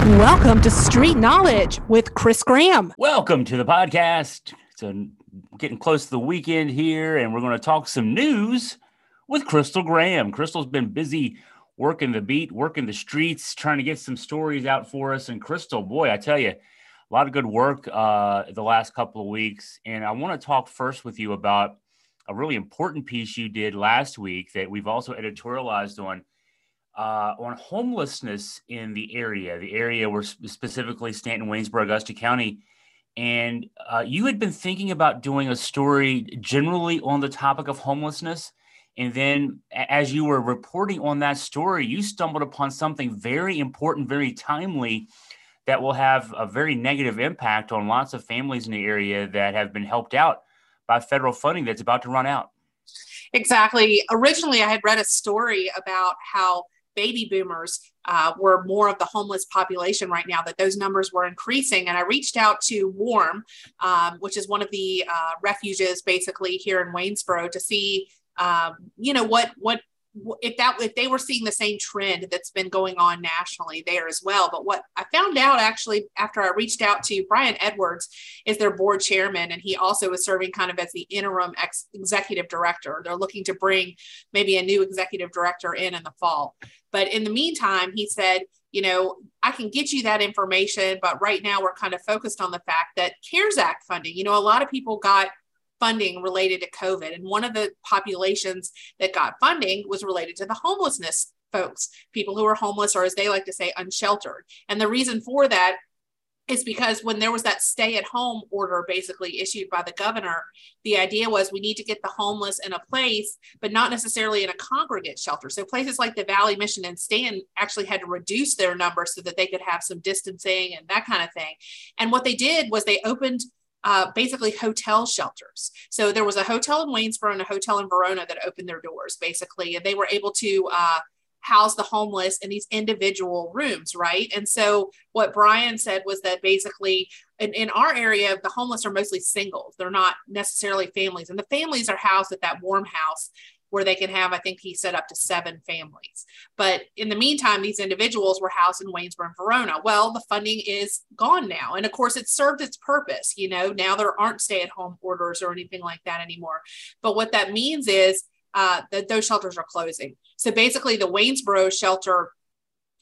Welcome to Street Knowledge with Chris Graham. Welcome to the podcast. So, getting close to the weekend here, and we're going to talk some news with Crystal Graham. Crystal's been busy working the beat, working the streets, trying to get some stories out for us. And Crystal, boy, I tell you, a lot of good work uh, the last couple of weeks. And I want to talk first with you about a really important piece you did last week that we've also editorialized on uh, on homelessness in the area, the area where specifically Staunton, Waynesboro, Augusta County. And uh, you had been thinking about doing a story generally on the topic of homelessness. And then, as you were reporting on that story, you stumbled upon something very important, very timely, that will have a very negative impact on lots of families in the area that have been helped out by federal funding that's about to run out. Exactly. Originally, I had read a story about how baby boomers uh, were more of the homeless population right now, that those numbers were increasing. And I reached out to WARM, um, which is one of the uh, refuges basically here in Waynesboro, to see, um, you know, what what if that if they were seeing the same trend that's been going on nationally there as well. But what i found out actually after i reached out to brian edwards is their board chairman and he also is serving kind of as the interim ex- executive director. They're looking to bring maybe a new executive director in in the fall. But in the meantime he said you know i can get you that information but right now we're kind of focused on the fact that cares act funding you know a lot of people got funding related to COVID. And one of the populations that got funding was related to the homelessness folks, people who are homeless, or as they like to say, unsheltered. And the reason for that is because when there was that stay at home order basically issued by the governor, the idea was we need to get the homeless in a place, but not necessarily in a congregate shelter. So places like the Valley Mission and Staunton actually had to reduce their numbers so that they could have some distancing and that kind of thing. And what they did was they opened uh, basically hotel shelters. So there was a hotel in Waynesboro and a hotel in Verona that opened their doors basically, and they were able to uh, house the homeless in these individual rooms, right? And so what Brian said was that basically in, in our area, the homeless are mostly singles. They're not necessarily families, and the families are housed at that warm house where they can have, I think he said up to seven families. But in the meantime, these individuals were housed in Waynesboro and Verona. Well, the funding is gone now. And of course, it served its purpose. You know, now there aren't stay at home orders or anything like that anymore. But what that means is uh, that those shelters are closing. So basically, the Waynesboro shelter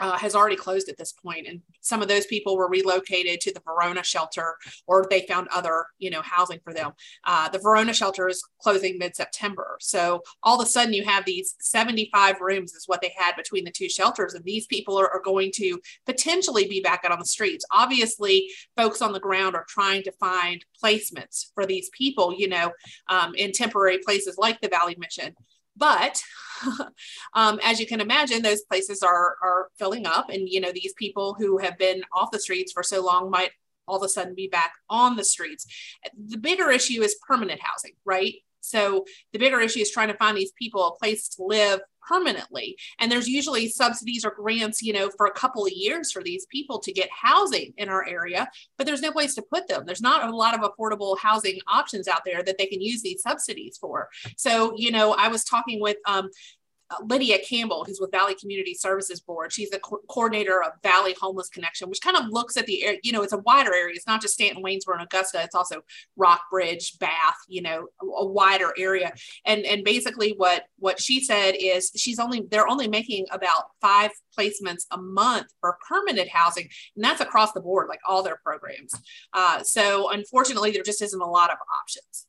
uh, has already closed at this point and some of those people were relocated to the verona shelter or they found other you know housing for them. Uh, the verona shelter is closing mid-september. So all of a sudden you have these 75 rooms is what they had between the two shelters and these people are, are going to potentially be back out on the streets. Obviously folks on the ground are trying to find placements for these people you know um, in temporary places like the valley mission. But um, as you can imagine, those places are are filling up, and you know these people who have been off the streets for so long might all of a sudden be back on the streets. The bigger issue is permanent housing, right? So the bigger issue is trying to find these people a place to live permanently. And there's usually subsidies or grants, you know, for a couple of years for these people to get housing in our area, but there's no place to put them. There's not a lot of affordable housing options out there that they can use these subsidies for. So, you know, I was talking with um, Lydia Campbell, who's with Valley Community Services Board. She's the co- coordinator of Valley Homeless Connection, which kind of looks at the, you know, it's a wider area. It's not just Staunton, Waynesboro, and Augusta. It's also Rockbridge, Bath, you know, a, a wider area. And and basically, what what she said is she's only they're only making about five placements a month for permanent housing, and that's across the board, like all their programs. Uh, so unfortunately, there just isn't a lot of options.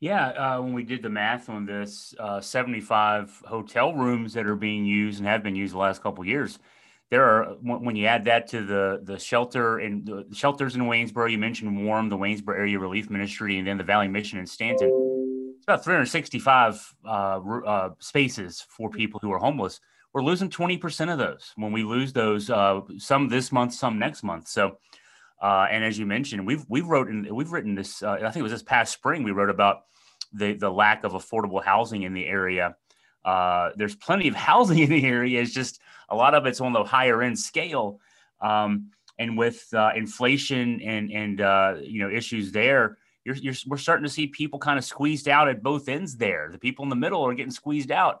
Yeah, uh, when we did the math on this, uh, 75 hotel rooms that are being used and have been used the last couple years. There are when you add that to the the shelter and the shelters in Waynesboro, you mentioned Warm, the Waynesboro Area Relief Ministry, and then the Valley Mission in Staunton. It's about 365 uh, uh, spaces for people who are homeless. We're losing 20% of those. When we lose those, uh, some this month, some next month. So uh, and as you mentioned, we've we've wrote in, we've written this. Uh, I think it was this past spring we wrote about the the lack of affordable housing in the area. Uh, there's plenty of housing in the area. It's just a lot of it's on the higher end scale. Um, and with uh, inflation and and uh, you know issues there, you're, you're, we're starting to see people kind of squeezed out at both ends. There, the people in the middle are getting squeezed out.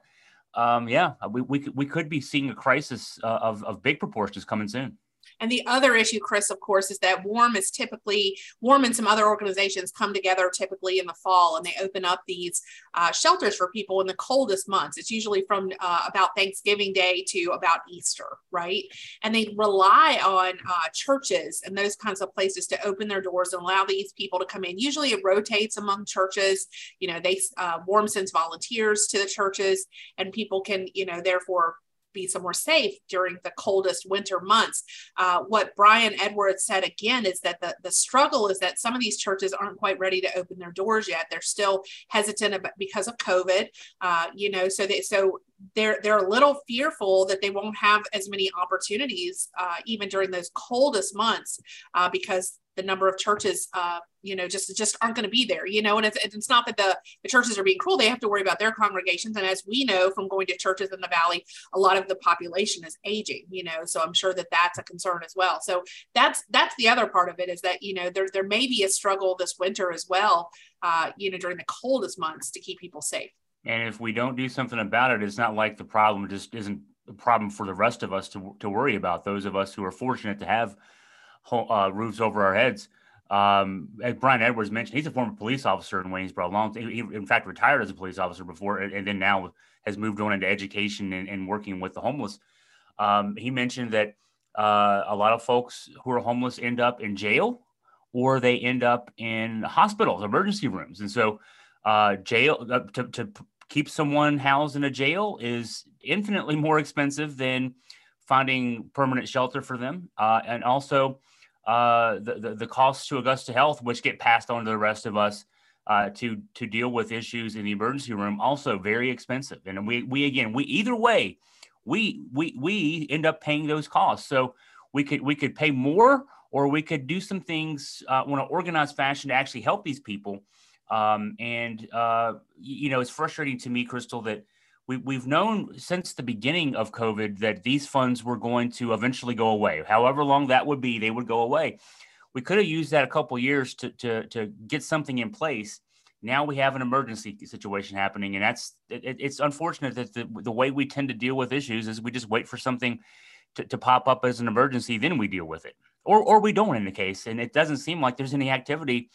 Um, yeah, we, we, we could be seeing a crisis uh, of, of big proportions coming soon. And the other issue, Chris, of course, is that Warm is typically, Warm and some other organizations come together typically in the fall and they open up these uh, shelters for people in the coldest months. It's usually from uh, about Thanksgiving Day to about Easter, right? And they rely on uh, churches and those kinds of places to open their doors and allow these people to come in. Usually it rotates among churches. You know, they, uh, Warm sends volunteers to the churches and people can, you know, therefore be somewhere safe during the coldest winter months. Uh, what Brian Edwards said again is that the, the struggle is that some of these churches aren't quite ready to open their doors yet. They're still hesitant about, because of COVID, uh, you know, so they, so they're they're a little fearful that they won't have as many opportunities uh, even during those coldest months uh, because the number of churches uh, you know just just aren't going to be there you know? And it's, it's not that the, the churches are being cruel they have to worry about their congregations. And as we know from going to churches in the valley a lot of the population is aging you know? So i'm sure that that's a concern as well. So that's that's the other part of it is that you know there, there may be a struggle this winter as well uh, you know during the coldest months to keep people safe and if we don't do something about it, it's not like the problem just isn't a problem for the rest of us to, to worry about. Those of us who are fortunate to have uh, roofs over our heads. Um, as Brian Edwards mentioned, he's a former police officer in Waynesboro. Long, he, in fact, retired as a police officer before, and, then now has moved on into education and, and working with the homeless. Um, he mentioned that uh, a lot of folks who are homeless end up in jail or they end up in hospitals, emergency rooms, and so uh, jail uh, to, to keep someone housed in a jail is infinitely more expensive than finding permanent shelter for them. Uh, and also uh, the, the, the, costs to Augusta Health, which get passed on to the rest of us uh, to, to deal with issues in the emergency room, also very expensive. And we, we again, we either way, we, we, we end up paying those costs. So we could, we could pay more or we could do some things uh, in an organized fashion to actually help these people um, and uh, you know, it's frustrating to me, Crystal, that we, we've known since the beginning of COVID that these funds were going to eventually go away. However long that would be, they would go away. We could have used that a couple years to, to, to get something in place. Now we have an emergency situation happening, and that's it, it's unfortunate that the, the way we tend to deal with issues is we just wait for something to, to pop up as an emergency, then we deal with it, or or we don't in the case. And it doesn't seem like there's any activity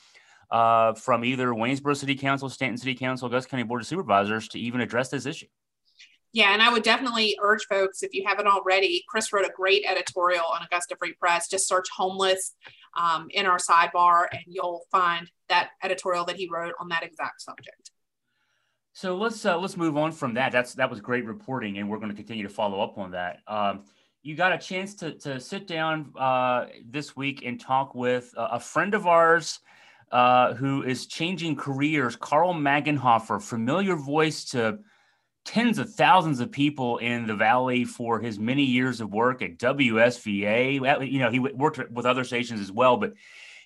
uh, from either Waynesboro City Council, Staunton City Council, Augusta County Board of Supervisors to even address this issue. Yeah, and I would definitely urge folks, if you haven't already, Chris wrote a great editorial on Augusta Free Press. Just search homeless um, in our sidebar, and you'll find that editorial that he wrote on that exact subject. So let's uh, let's move on from that. That's that was great reporting, and we're going to continue to follow up on that. Um, you got a chance to to sit down uh, this week and talk with a friend of ours uh, who is changing careers. Carl Magenhofer, familiar voice to tens of thousands of people in the valley for his many years of work at WSVA. You know, he worked with other stations as well, but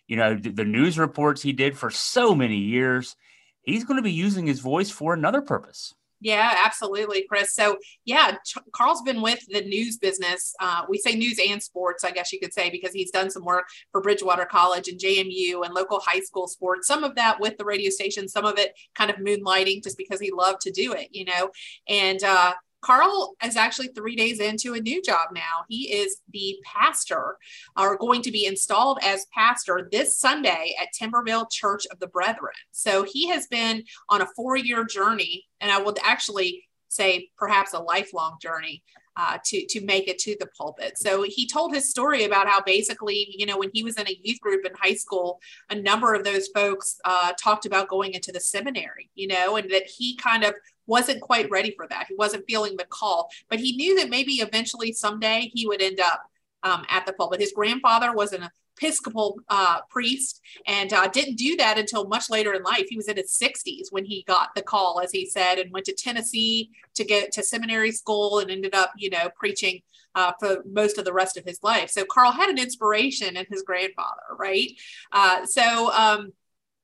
you know the news reports he did for so many years. He's going to be using his voice for another purpose. Yeah, absolutely, Chris. So, yeah, Ch- Carl's been with the news business. Uh, we say news and sports, I guess you could say, because he's done some work for Bridgewater College and JMU and local high school sports. Some of that with the radio station, some of it kind of moonlighting just because he loved to do it, you know. And uh, Carl is actually three days into a new job now. He is the pastor, or going to be installed as pastor this Sunday at Timberville Church of the Brethren. So he has been on a four year journey, and I would actually say perhaps a lifelong journey uh, to to make it to the pulpit. So he told his story about how basically, you know, when he was in a youth group in high school, a number of those folks uh, talked about going into the seminary, you know, and that he kind of wasn't quite ready for that. He wasn't feeling the call, but he knew that maybe eventually someday he would end up um, at the pulpit. His grandfather was an Episcopal uh, priest and uh, didn't do that until much later in life. He was in his 60s when he got the call, as he said, and went to Tennessee to get to seminary school and ended up, you know, preaching uh, for most of the rest of his life. So Carl had an inspiration in his grandfather, right? Uh, so, um,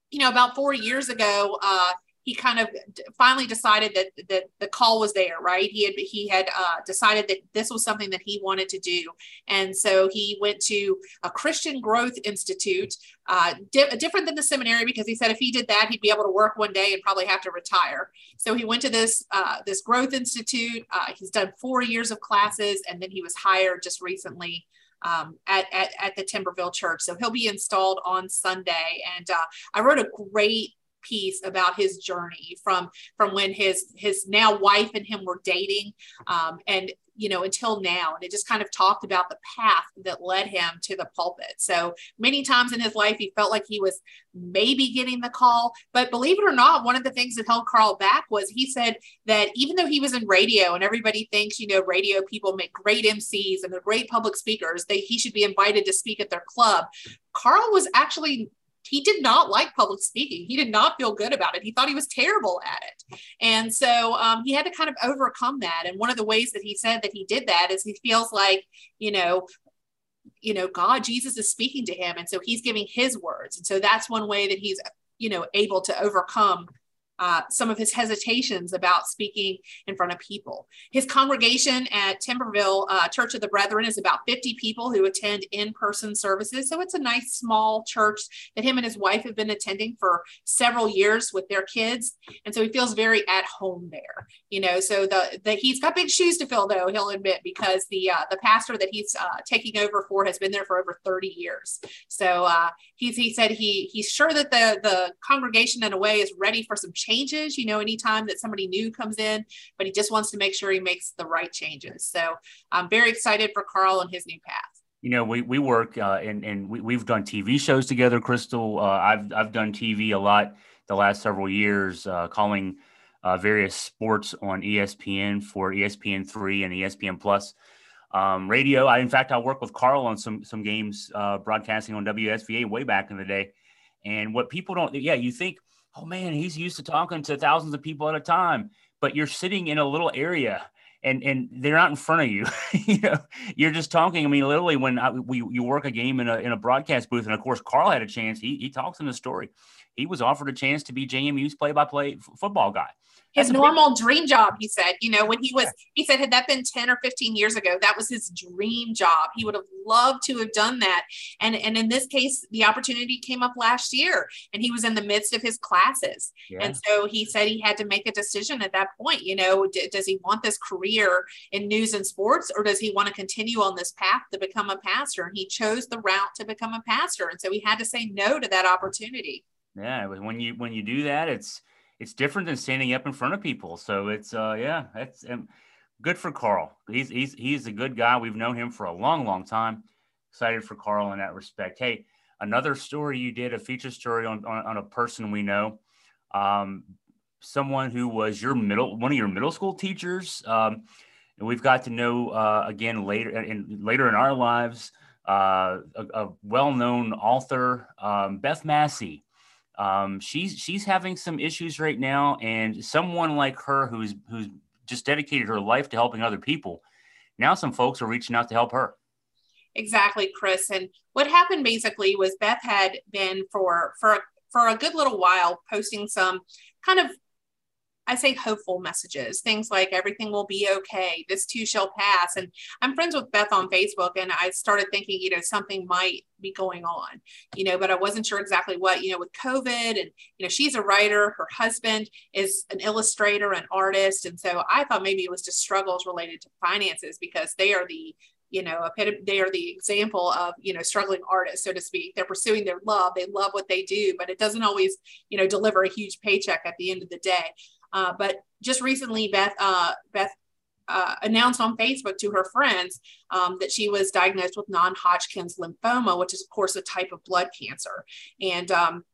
you know, about four years ago, uh, he kind of finally decided that that the call was there right he had he had uh, decided that this was something that he wanted to do and so he went to a christian growth institute uh, di- different than the seminary because he said if he did that he'd be able to work one day and probably have to retire so he went to this uh, this growth institute uh, he's done four years of classes and then he was hired just recently um, at, at, at the Timberville Church. So he'll be installed on Sunday. And uh, I wrote a great piece about his journey from from when his his now wife and him were dating um, and you know, until now. And it just kind of talked about the path that led him to the pulpit. So many times in his life, he felt like he was maybe getting the call. But believe it or not, one of the things that held Carl back was he said that even though he was in radio and everybody thinks, you know, radio people make great MCs and they're great public speakers, they, he should be invited to speak at their club. Carl was actually he did not like public speaking. He did not feel good about it. He thought he was terrible at it. And so um, he had to kind of overcome that. And one of the ways that he said that he did that is he feels like, you know, you know, God, Jesus is speaking to him. And so he's giving his words. And so that's one way that he's, you know, able to overcome uh, some of his hesitations about speaking in front of people. His congregation at Timberville uh, Church of the Brethren is about 50 people who attend in person services. So it's a nice small church that him and his wife have been attending for several years with their kids. And so he feels very at home there, you know. So the, the he's got big shoes to fill, though, he'll admit, because the uh, the pastor that he's uh, taking over for has been there for over 30 years. So uh, he's, he said he he's sure that the, the congregation, in a way, is ready for some change changes, you know, anytime that somebody new comes in, but he just wants to make sure he makes the right changes. So I'm very excited for Carl and his new path. You know, we, we work uh, and, and we, we've done TV shows together, Crystal. Uh, I've, I've done TV a lot the last several years, uh, calling uh, various sports on ESPN for ESPN3 and ESPN Plus. Um, radio. I, in fact, I worked with Carl on some some games uh, broadcasting on WSVA way back in the day. And what people don't, yeah, you think oh man, he's used to talking to thousands of people at a time, but you're sitting in a little area and and they're not in front of you. you know, you're just talking. I mean, literally, when I, we you work a game in a in a broadcast booth, and of course, Carl had a chance. He he talks in the story. He was offered a chance to be JMU's play by play football guy his normal dream job he said you know when he was he said had that been 10 or 15 years ago that was his dream job. He would have loved to have done that. And and in this case the opportunity came up last year and he was in the midst of his classes. Yeah. and so he said he had to make a decision at that point you know d- does he want this career in news and sports or does he want to continue on this path to become a pastor? And he chose the route to become a pastor and so he had to say no to that opportunity. Yeah when you when you do that it's it's different than standing up in front of people. So it's uh yeah, that's um, good for Carl. He's he's he's a good guy. We've known him for a long, long time. Excited for Carl in that respect. Hey, another story you did a feature story on on, on a person we know, um, someone who was your middle one of your middle school teachers. Um, and we've got to know uh, again later in later in our lives. Uh, a, a well-known author, um, Beth Massey, um, she's she's having some issues right now, and someone like her who's who's just dedicated her life to helping other people. Now, some folks are reaching out to help her. Exactly, Chris. And what happened basically was Beth had been for for for a good little while posting some kind of I say hopeful messages, things like everything will be okay, this too shall pass. And I'm friends with Beth on Facebook, and I started thinking, you know, something might be going on, you know, but I wasn't sure exactly what, you know, with COVID. And, you know, she's a writer, her husband is an illustrator, an artist. And so I thought maybe it was just struggles related to finances because they are the you know they are the example of you know struggling artists so to speak they're pursuing their love they love what they do but it doesn't always you know deliver a huge paycheck at the end of the day uh, but just recently, Beth uh, Beth uh, announced on Facebook to her friends um, that she was diagnosed with non-Hodgkin's lymphoma, which is of course a type of blood cancer, and um,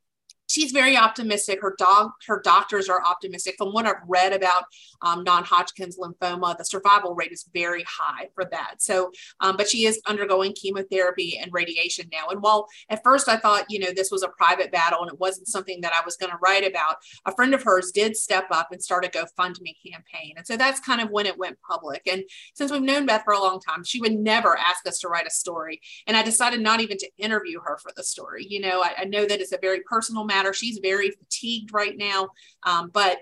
she's very optimistic. Her dog, her doctors are optimistic. From what I've read about um, non-Hodgkin's lymphoma, the survival rate is very high for that. So, um, but she is undergoing chemotherapy and radiation now. And while at first I thought, you know, this was a private battle and it wasn't something that I was going to write about, a friend of hers did step up and start a GoFundMe campaign. And so that's kind of when it went public. And since we've known Beth for a long time, she would never ask us to write a story. And I decided not even to interview her for the story. You know, I, I know that it's a very personal matter matter. She's very fatigued right now, um, but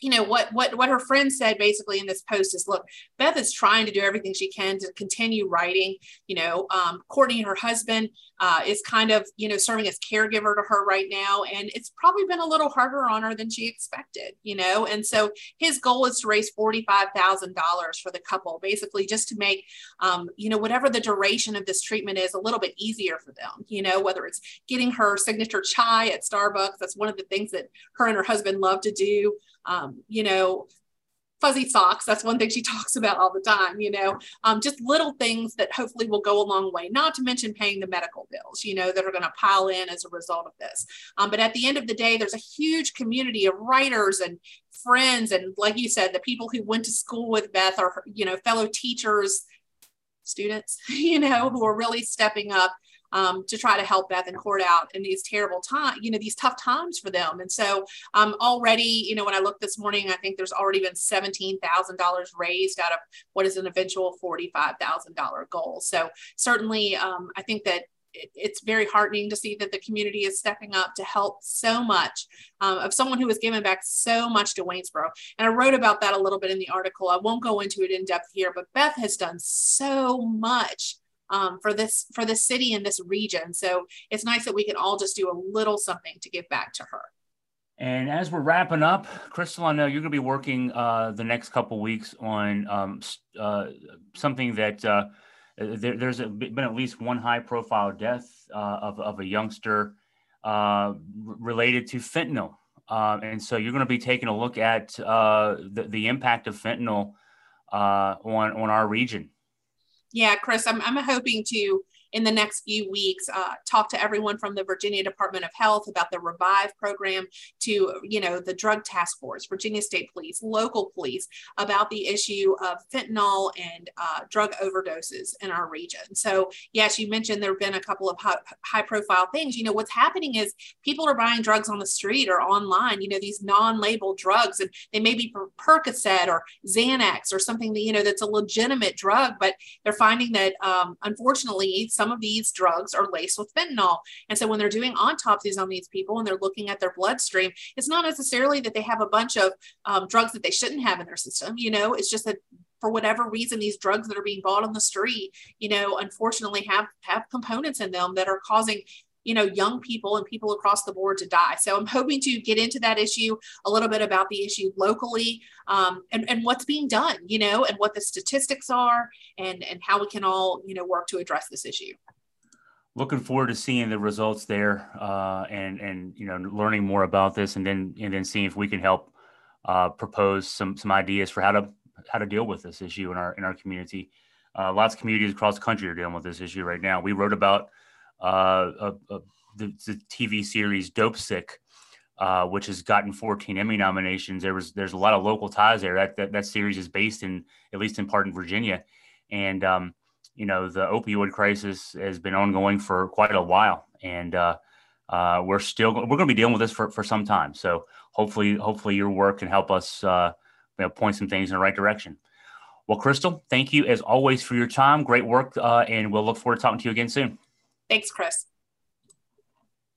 you know what what what her friend said basically in this post is look beth is trying to do everything she can to continue writing you know um, courtney her husband uh, is kind of you know serving as caregiver to her right now and it's probably been a little harder on her than she expected you know and so his goal is to raise $45000 for the couple basically just to make um, you know whatever the duration of this treatment is a little bit easier for them you know whether it's getting her signature chai at starbucks that's one of the things that her and her husband love to do um, you know, fuzzy socks. That's one thing she talks about all the time, you know, um, just little things that hopefully will go a long way, not to mention paying the medical bills, you know, that are going to pile in as a result of this. Um, but at the end of the day, there's a huge community of writers and friends. And like you said, the people who went to school with Beth or, you know, fellow teachers, students, you know, who are really stepping up um, to try to help Beth and Court out in these terrible times, you know, these tough times for them. And so um, already, you know, when I looked this morning, I think there's already been $17,000 raised out of what is an eventual $45,000 goal. So certainly, um, I think that it's very heartening to see that the community is stepping up to help so much um, of someone who has given back so much to Waynesboro. And I wrote about that a little bit in the article. I won't go into it in depth here, but Beth has done so much um, for this for this city and this region. So it's nice that we can all just do a little something to give back to her. And as we're wrapping up, Crystal, I know you're going to be working uh, the next couple weeks on um, uh, something that uh, there, there's a, been at least one high-profile death uh, of, of a youngster uh, related to fentanyl. Um, and so you're going to be taking a look at uh, the, the impact of fentanyl on on our region. Yeah, Chris, I'm, I'm hoping to in the next few weeks uh, talk to everyone from the Virginia Department of Health about the Revive program to, you know, the Drug Task Force, Virginia State Police, local police about the issue of fentanyl and uh, drug overdoses in our region. So, yes, you mentioned there have been a couple of high, high profile things. You know, what's happening is people are buying drugs on the street or online, you know, these non labeled drugs, and they may be Percocet or Xanax or something that, you know, that's a legitimate drug, but they're finding that um, unfortunately, some of these drugs are laced with fentanyl. And so when they're doing autopsies on these people and they're looking at their bloodstream, it's not necessarily that they have a bunch of um, drugs that they shouldn't have in their system. You know, it's just that for whatever reason, these drugs that are being bought on the street, you know, unfortunately have have components in them that are causing you know young people and people across the board to die. So i'm hoping to get into that issue a little bit about the issue locally um, and, and what's being done you know and what the statistics are and and how we can all you know work to address this issue. Looking forward to seeing the results there uh, and and you know learning more about this and then and then seeing if we can help uh, propose some some ideas for how to how to deal with this issue in our in our community. Uh, lots of communities across the country are dealing with this issue right now. We wrote about uh, the, the, TV series Dopesick, uh, which has gotten 14 Emmy nominations. There was there's a lot of local ties there. That that, that series is based in at least in part in Virginia, and um, you know the opioid crisis has been ongoing for quite a while, and uh, uh, we're still we're going to be dealing with this for, for some time. So hopefully hopefully your work can help us uh, you know, point some things in the right direction. Well, Crystal, thank you as always for your time. Great work, uh, and we'll look forward to talking to you again soon. Thanks, Chris.